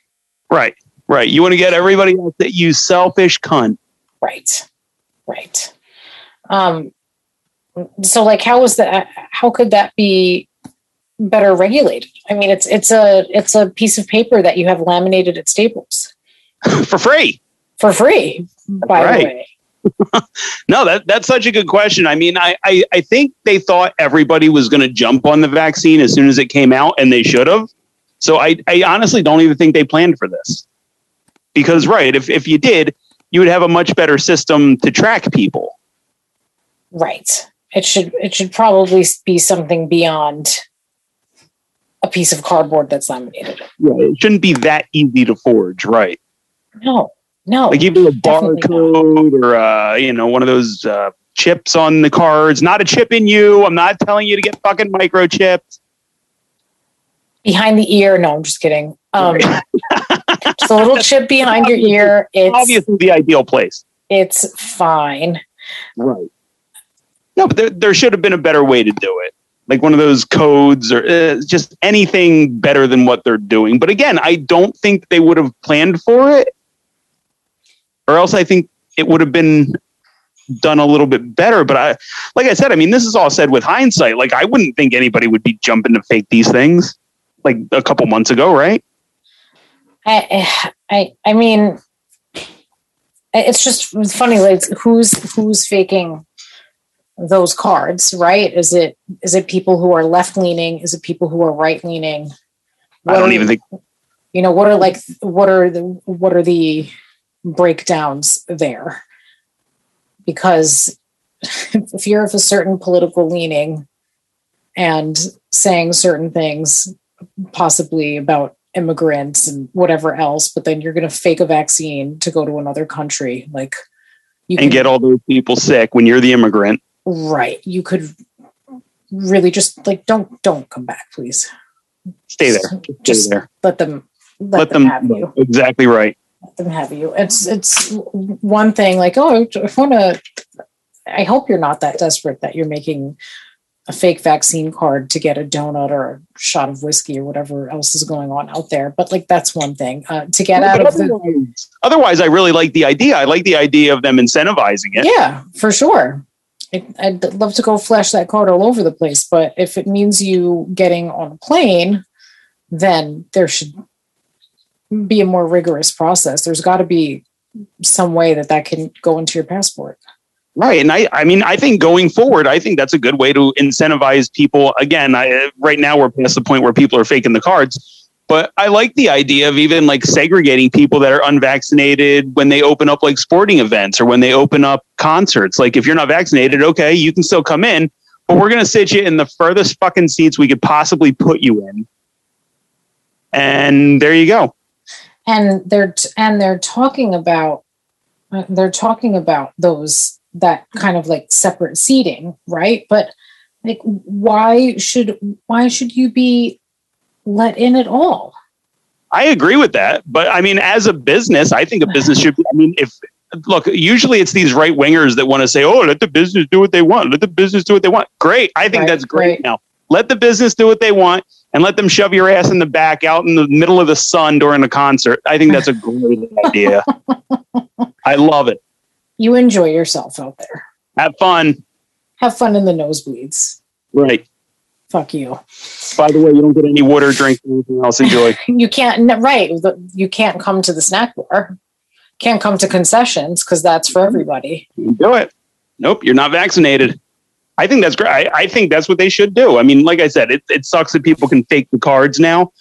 S1: Right. Right. You want to get everybody else that you selfish cunt.
S2: Right. Right. Um so like how was that how could that be better regulated. I mean, it's it's a it's a piece of paper that you have laminated at Staples (laughs)
S1: for free.
S2: For free, by right. the way. (laughs)
S1: no, that that's such a good question. I mean, I I, I think they thought everybody was going to jump on the vaccine as soon as it came out, and they should have. So I I honestly don't even think they planned for this. Because right, if if you did, you would have a much better system to track people.
S2: Right. It should it should probably be something beyond a piece of cardboard that's laminated.
S1: Yeah, it shouldn't be that easy to forge, right?
S2: No, no.
S1: Like even a barcode or uh, you know one of those uh, chips on the cards. Not a chip in you. I'm not telling you to get fucking microchipped.
S2: Behind the ear? No, I'm just kidding. Um, just (laughs) (laughs) a little chip behind your ear. It's
S1: obviously the ideal place.
S2: It's fine.
S1: Right. No, but there, there should have been a better way to do it like one of those codes or uh, just anything better than what they're doing. But again, I don't think they would have planned for it, or else I think it would have been done a little bit better. But I, like I said, I mean, this is all said with hindsight. Like I wouldn't think anybody would be jumping to fake these things like a couple months ago, right?
S2: I, I, I mean, it's just funny. Like who's who's faking those cards, right? Is it is it people who are left leaning? Is it people who are right leaning?
S1: I don't even think
S2: you know what are like what are the what are the breakdowns there? Because if you're of a certain political leaning and saying certain things, possibly about immigrants and whatever else, but then you're going to fake a vaccine to go to another country, like
S1: you and can, get all those people sick when you're the immigrant.
S2: Right. You could really just like don't don't come back, please.
S1: Stay there. Stay
S2: just
S1: there.
S2: let them let, let them, them, have you.
S1: Exactly right.
S2: Let them have you. It's it's one thing like, oh, I want to I hope you're not that desperate that you're making a fake vaccine card to get a donut or a shot of whiskey or whatever else is going on out there. But like that's one thing uh, to get out of the.
S1: Otherwise, I really like the idea. I like the idea of them incentivizing it.
S2: Yeah, for sure. I'd love to go flash that card all over the place, but if it means you getting on a plane, then there should be a more rigorous process. There's got to be some way that that can go into your passport.
S1: Right. And I, I mean, I think going forward, I think that's a good way to incentivize people. Again, I, right now we're past the point where people are faking the cards but I like the idea of even like segregating people that are unvaccinated when they open up like sporting events or when they open up concerts. Like if you're not vaccinated, okay, you can still come in, but we're going to sit you in the furthest fucking seats we could possibly put you in. And there you go.
S2: And they're t- and they're talking about uh, they're talking about those that kind of like separate seating, right? But like why should why should you be let in at all.
S1: I agree with that, but I mean, as a business, I think a business should. Be, I mean, if look, usually it's these right wingers that want to say, "Oh, let the business do what they want. Let the business do what they want." Great, I think
S2: Right,
S1: that's great.
S2: right.
S1: Now, let the business do what they want, and let them shove your ass in the back out in the middle of the sun during a concert. I think that's a great (laughs) idea. I love it.
S2: You enjoy yourself out there.
S1: Have fun.
S2: Have fun in the nosebleeds.
S1: Right.
S2: Fuck you.
S1: By the way, you don't get any water, drink, anything else. Enjoy. (laughs)
S2: You can't. Right. You can't come to the snack bar. Can't come to concessions because that's for everybody.
S1: do it. Nope, you're not vaccinated. I think that's great. I, I think that's what they should do. I mean, like I said, it, it sucks that people can fake the cards now,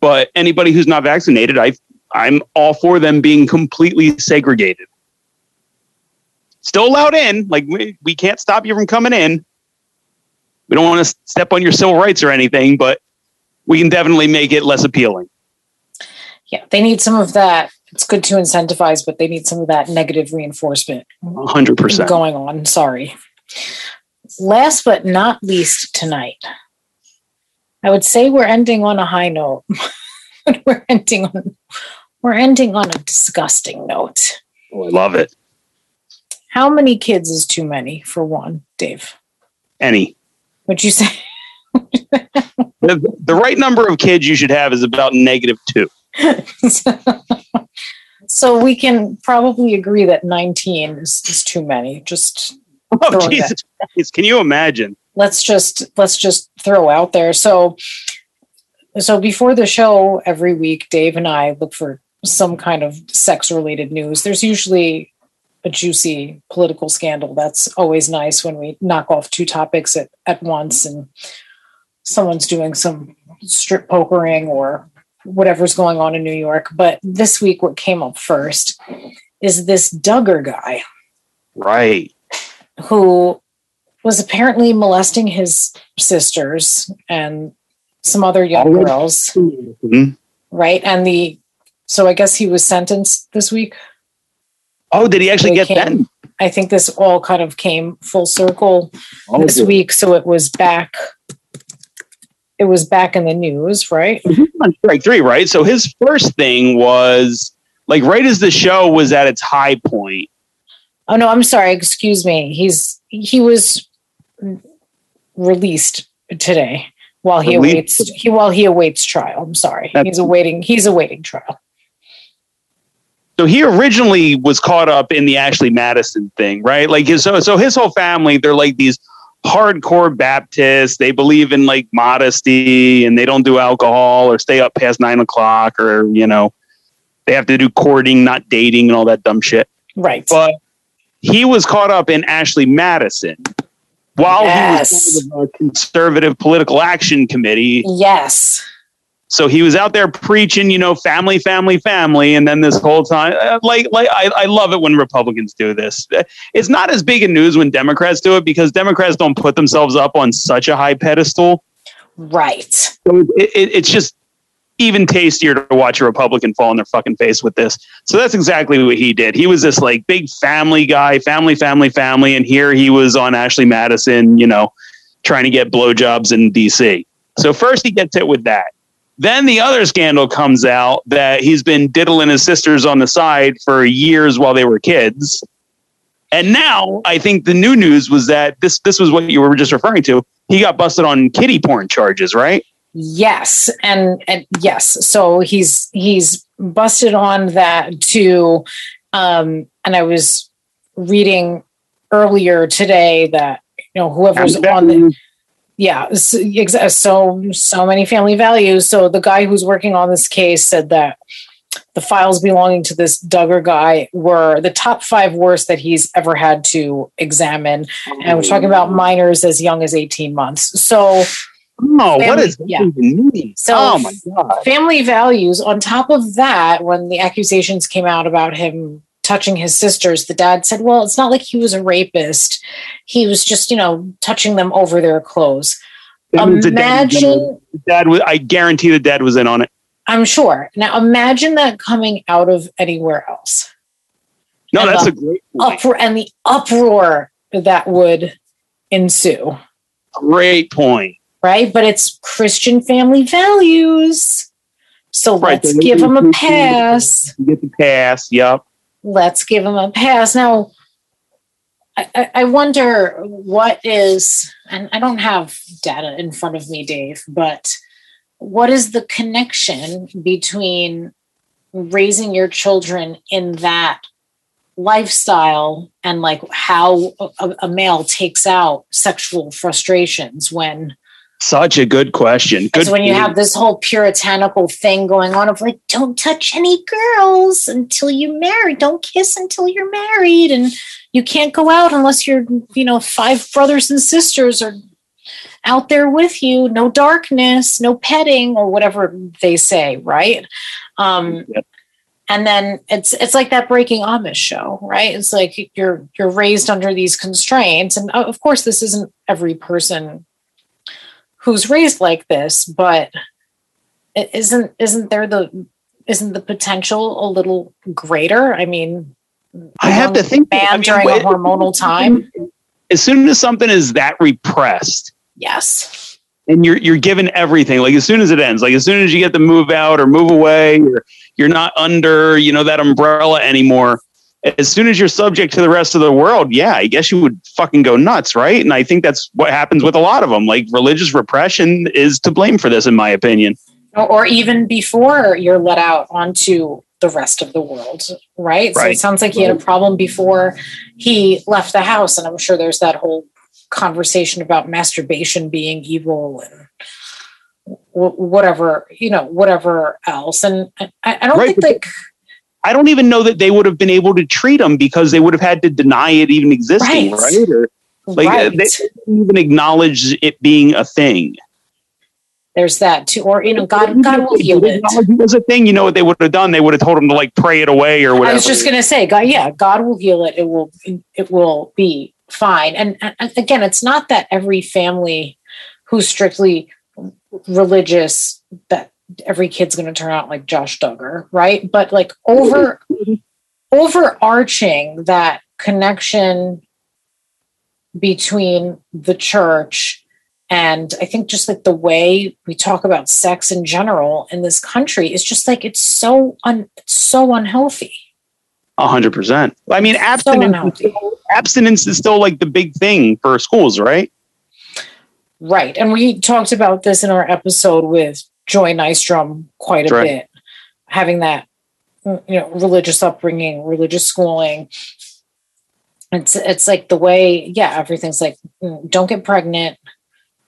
S1: but anybody who's not vaccinated, I I'm all for them being completely segregated. Still allowed in, like we, we can't stop you from coming in. We don't want to step on your civil rights or anything, but we can definitely make it less appealing.
S2: Yeah, they need some of that. It's good to incentivize, but they need some of that negative reinforcement
S1: hundred percent.
S2: going on. Sorry. Last but not least tonight, I would say we're ending on a high note. (laughs) we're ending on we're ending on a disgusting note.
S1: Oh, I love it.
S2: How many kids is too many for one, Dave?
S1: Any.
S2: Would you say?
S1: The, the right number of kids you should have is about negative two. (laughs)
S2: so we can probably agree that 19 is, is too many. Just
S1: Oh, Jesus Can you imagine?
S2: let's just let's just throw out there. So so before the show every week, Dave and I look for some kind of sex related news. There's usually a juicy political scandal. That's always nice when we knock off two topics at, at once and someone's doing some strip pokering or whatever's going on in New York. But this week, what came up first is this Duggar guy
S1: Right.
S2: who was apparently molesting his sisters and some other young
S1: Already?
S2: girls,
S1: Mhm.
S2: right? And the so I guess he was sentenced this week.
S1: Oh, did he actually get
S2: came-
S1: that?
S2: I think this all kind of came full circle
S1: Oh,
S2: this
S1: good.
S2: week, so it was back. It was back in the news, right?
S1: On strike three, right? So his first thing was like right as the show was at its high point.
S2: Oh no, I'm sorry. Excuse me. He's he was released today while he awaits he while he awaits trial. I'm sorry.
S1: That's-
S2: he's awaiting he's awaiting trial.
S1: So he originally was caught up in the Ashley Madison thing, right? Like his so so his whole family, they're like these hardcore Baptists. They believe in like modesty and they don't do alcohol or stay up past nine o'clock or you know they have to do courting, not dating, and all that dumb shit.
S2: Right.
S1: But he was caught up in Ashley Madison while
S2: Yes.
S1: he was part of a conservative political action committee.
S2: yes.
S1: So he was out there preaching, you know, family, family, family, and then this whole time, uh, like, like I, I love it when Republicans do this. It's not as big a news when Democrats do it because Democrats don't put themselves up on such a high pedestal.
S2: Right.
S1: So it, it, it's just even tastier to watch a Republican fall on their fucking face with this. So that's exactly what he did. He was this like big family guy, family, family, family, and here he was on Ashley Madison, you know, trying to get blowjobs in D.C. So first he gets hit with that. Then the other scandal comes out that he's been diddling his sisters on the side for years while they were kids. And now I think the new news was that this this was what you were just referring to. He got busted on kitty porn charges, right?
S2: Yes. And and yes. So he's he's busted on that too. Um, and I was reading earlier today that you know whoever's on the yeah so, so many family values so the guy who's working on this case said that the files belonging to this duggar guy were the top five worst that he's ever had to examine and we're talking about minors as young as 18 months so
S1: Oh, what
S2: Family-
S1: is that
S2: yeah. So-
S1: oh my god!
S2: family values on top of that when the accusations came out about him touching his sisters the dad said well it's not like he was a rapist he was just you know touching them over their clothes
S1: That dad was in on
S2: imagine.
S1: The dad was. I guarantee the dad was in on it.
S2: i'm sure now imagine that coming out of anywhere else
S1: No,
S2: And
S1: that's a great, point.
S2: uproar and the uproar that would ensue
S1: great point.
S2: right but it's christian family values so
S1: Right,
S2: let's
S1: so
S2: give him a pass
S1: get the pass. Yep.
S2: Let's give him a pass. Now, I, I wonder what is, and I don't have data in front of me, Dave, but what is the connection between raising your children in that lifestyle and like how a, a male takes out sexual frustrations when
S1: such a good question. Good
S2: when you have this whole puritanical thing going on of like, don't touch any girls until you marry, don't kiss until you're married, and you can't go out unless you're, you know, five brothers and sisters are out there with you. No darkness, no petting, or whatever they say, right? Um, yep. And then it's it's like that Breaking Amish show, right? It's like you're you're raised under these constraints, and of course, this isn't every person who's raised like this, but isn't isn't there the isn't the potential a little greater? I mean,
S1: I have to um, think
S2: man I mean, during a hormonal time.
S1: As soon as something is that repressed,
S2: yes,
S1: and you're you're given everything. Like as soon as it ends, like as soon as you get to move out or move away, or you're not under you know that umbrella anymore as soon as you're subject to the rest of the world, yeah, I guess you would fucking go nuts, right? And I think that's what happens with a lot of them. Like religious repression is to blame for this, in my opinion.
S2: Or even before you're let out onto the rest of the world, right? right. So it sounds like he had a problem before he left the house. And I'm sure there's that whole conversation about masturbation being evil and whatever, you know, whatever else. And I, I don't right. think like
S1: I don't even know that they would have been able to treat him because they would have had to deny it even existing, right? right? Or, like right. they didn't even acknowledge it being a thing.
S2: There's that too, or you know, God, God will heal it.
S1: It was a thing. You know what they would have done? They would have told him to like pray it away or whatever. I
S2: was just going to say, God, yeah, God will heal it. It will, it will be fine. And, and again, it's not that every family who's strictly religious that every kid's going to turn out like Josh Duggar, right? But like over (laughs) overarching that connection between the church and I think just like the way we talk about sex in general in this country is just like it's so un so unhealthy.
S1: A hundred percent. I mean, abstinence, so abstinence is still like the big thing for schools, right?
S2: Right. And we talked about this in our episode with Joy Nystrom quite a right. bit, having that you know religious upbringing, religious schooling. It's it's like the way, yeah, everything's like mm, don't get pregnant.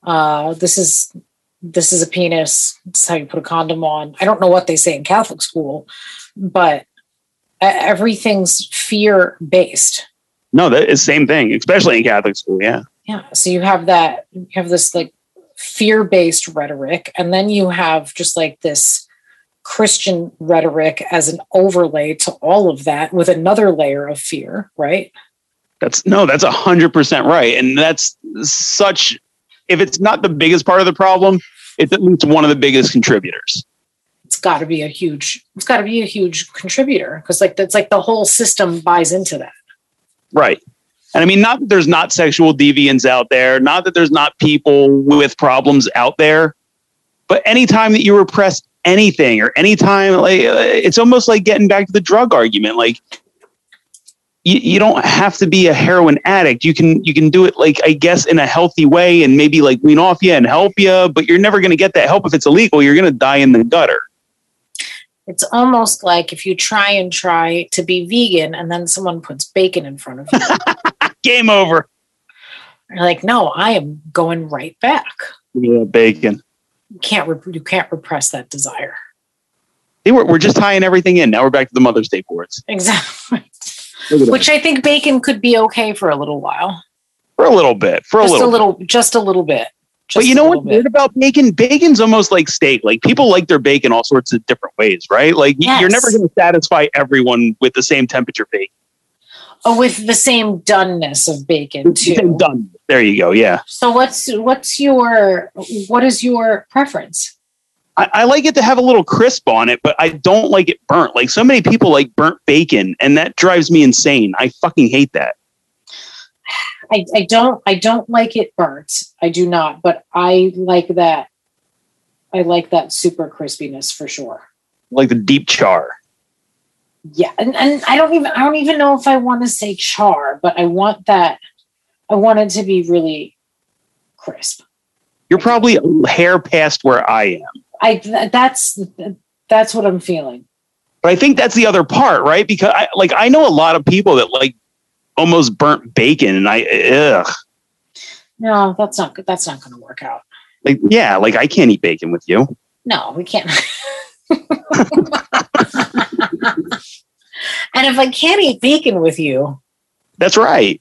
S2: Uh, this is this is a penis. This is how you put a condom on. I don't know what they say in Catholic school, but everything's fear based.
S1: No, that is the same thing, especially in Catholic school. Yeah.
S2: Yeah. So you have that. You have this like fear based rhetoric. And then you have just like this Christian rhetoric as an overlay to all of that with another layer of fear, right?
S1: That's no, that's a hundred percent right. And that's such, if it's not the biggest part of the problem, it's at least one of the biggest contributors.
S2: It's got to be a huge, it's got to be a huge contributor because like that's like the whole system buys into that.
S1: Right. And I mean, not that there's not sexual deviants out there, not that there's not people with problems out there, but anytime that you repress anything or anytime, like, uh, it's almost like getting back to the drug argument. Like, you, you don't have to be a heroin addict. You can you can do it like I guess in a healthy way and maybe like wean off you and help you, but you're never going to get that help if it's illegal. You're going to die in the gutter.
S2: It's almost like if you try and try to be vegan and then someone puts bacon in front of you. (laughs)
S1: Game over.
S2: You're like, no, I am going right back.
S1: Yeah, bacon.
S2: You can't you can't repress that desire.
S1: Were, we're just tying everything in. Now we're back to the Mother's Day boards.
S2: Exactly. Which I think bacon could be okay for a little while.
S1: For a little bit. For
S2: just
S1: a little,
S2: a little, bit. just a little bit.
S1: Just but you know what's weird about bacon? Bacon's almost like steak. Like people like their bacon all sorts of different ways, right? Like yes. you're never going to satisfy everyone with the same temperature bacon.
S2: Oh, with the same doneness of bacon too. Same
S1: done. There you go. Yeah.
S2: So what's what's your what is your preference?
S1: I, I, like it to have a little crisp on it, but I don't like it burnt. Like so many people like burnt bacon, and that drives me insane. I fucking hate that.
S2: I, I don't I don't like it burnt. I do not, but I like that. I like that super crispiness for sure.
S1: Like the deep char.
S2: Yeah, and, and I don't even I don't even know if I want to say char, but I want that I want it to be really crisp.
S1: You're probably a hair past where I am.
S2: I that's that's what I'm feeling.
S1: But I think that's the other part, right? Because I like I know a lot of people that like almost burnt bacon, and I ugh.
S2: No, that's not good. That's not going to work out.
S1: Like yeah, like I can't eat bacon with you.
S2: No, we can't. (laughs) (laughs) and if I can't eat bacon with you,
S1: that's right.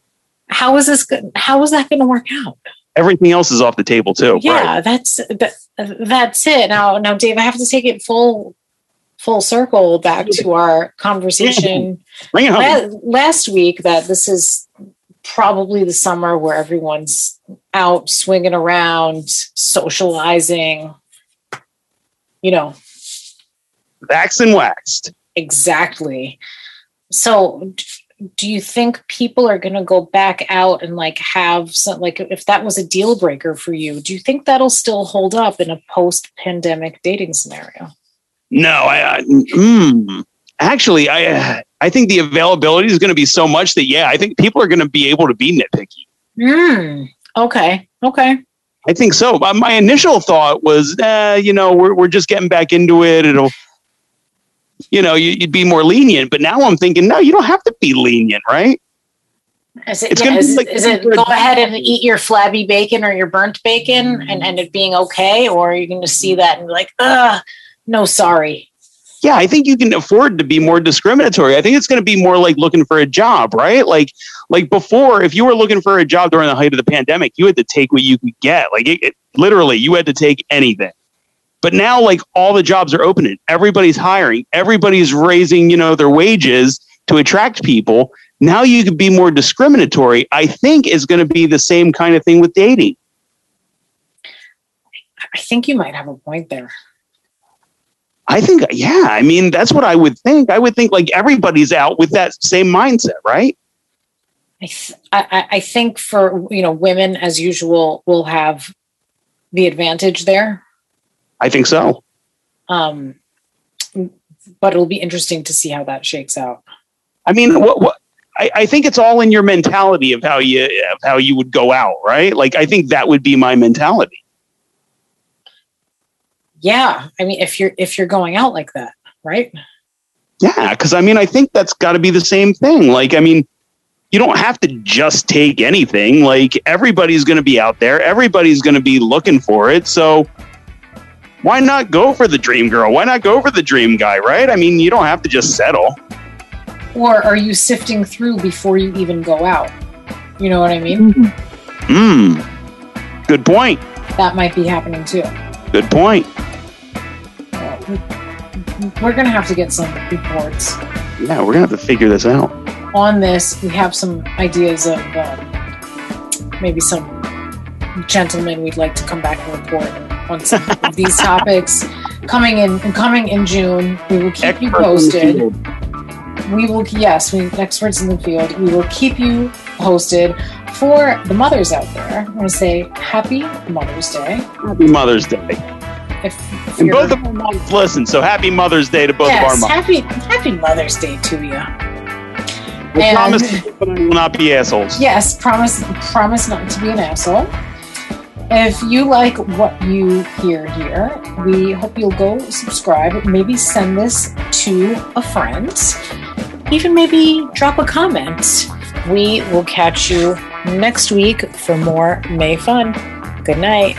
S2: How is this good? How is that going to work out?
S1: Everything else is off the table too.
S2: Yeah, right. that's that, that's it. Now, now, Dave, I have to take it full full circle back to our conversation (laughs) last, last week. That this is probably the summer where everyone's out swinging around, socializing. You know,
S1: Vaxxed and waxed.
S2: Exactly. So, do you think people are going to go back out and like have some, like, if that was a deal breaker for you, do you think that'll still hold up in a post pandemic dating scenario?
S1: No, I, I mm, actually, I, I think the availability is going to be so much that, yeah, I think people are going to be able to be nitpicky.
S2: Mm, okay. Okay.
S1: I think so. But my initial thought was, eh, you know, we're, we're just getting back into it. It'll, you know, you'd be more lenient. But now I'm thinking, no, you don't have to be lenient, right?
S2: Is it, it's yeah, is, like is it go ahead and eat your flabby bacon or your burnt bacon mm-hmm. and, end it being okay? Or are you going to see mm-hmm. that and be like, ugh, no, sorry?
S1: Yeah, I think you can afford to be more discriminatory. I think it's going to be more like looking for a job, right? Like, like before, if you were looking for a job during the height of the pandemic, you had to take what you could get. Like, it, it, literally, you had to take anything. But now, like all the jobs are opening, everybody's hiring, everybody's raising, you know, their wages to attract people. Now you could be more discriminatory. I think is going to be the same kind of thing with dating.
S2: I think you might have a point there.
S1: I think, yeah. I mean, that's what I would think. I would think like everybody's out with that same mindset, right?
S2: I, th- I, I think for you know women as usual will have the advantage there
S1: I think so.
S2: Um, but it'll be interesting to see how that shakes out.
S1: I mean, what, what I, I, think it's all in your mentality of how you of how you would go out, right? Like I think that would be my mentality.
S2: Yeah, I mean, if you're if you're going out like that, right?
S1: Yeah, because I mean, I think that's got to be the same thing. Like, I mean, you don't have to just take anything. Like everybody's going to be out there. Everybody's going to be looking for it. So why not go for the dream girl? Why not go for the dream guy, right? I mean, you don't have to just settle.
S2: Or are you sifting through before you even go out? You know what I mean?
S1: Hmm. Good point.
S2: That might be happening too.
S1: Good point.
S2: We're going to have to get some reports.
S1: Yeah, we're going to have to figure this out.
S2: On this, we have some ideas of um, maybe some gentlemen we'd like to come back and report on some of these topics coming in coming in June. We will keep experts you posted. We will yes, we experts in the field. We will keep you posted. For the mothers out there, I want to say Happy Mother's Day.
S1: Happy Mother's Day. If, if and both of our moms listen, so happy Mother's Day to both yes, of our moms.
S2: Happy Happy Mother's Day to you.
S1: We and, promise I will not be assholes.
S2: Yes, promise promise not to be an asshole. If you like what you hear here, we hope you'll go subscribe, maybe send this to a friend, even maybe drop a comment. We will catch you next week for more May fun. Good night.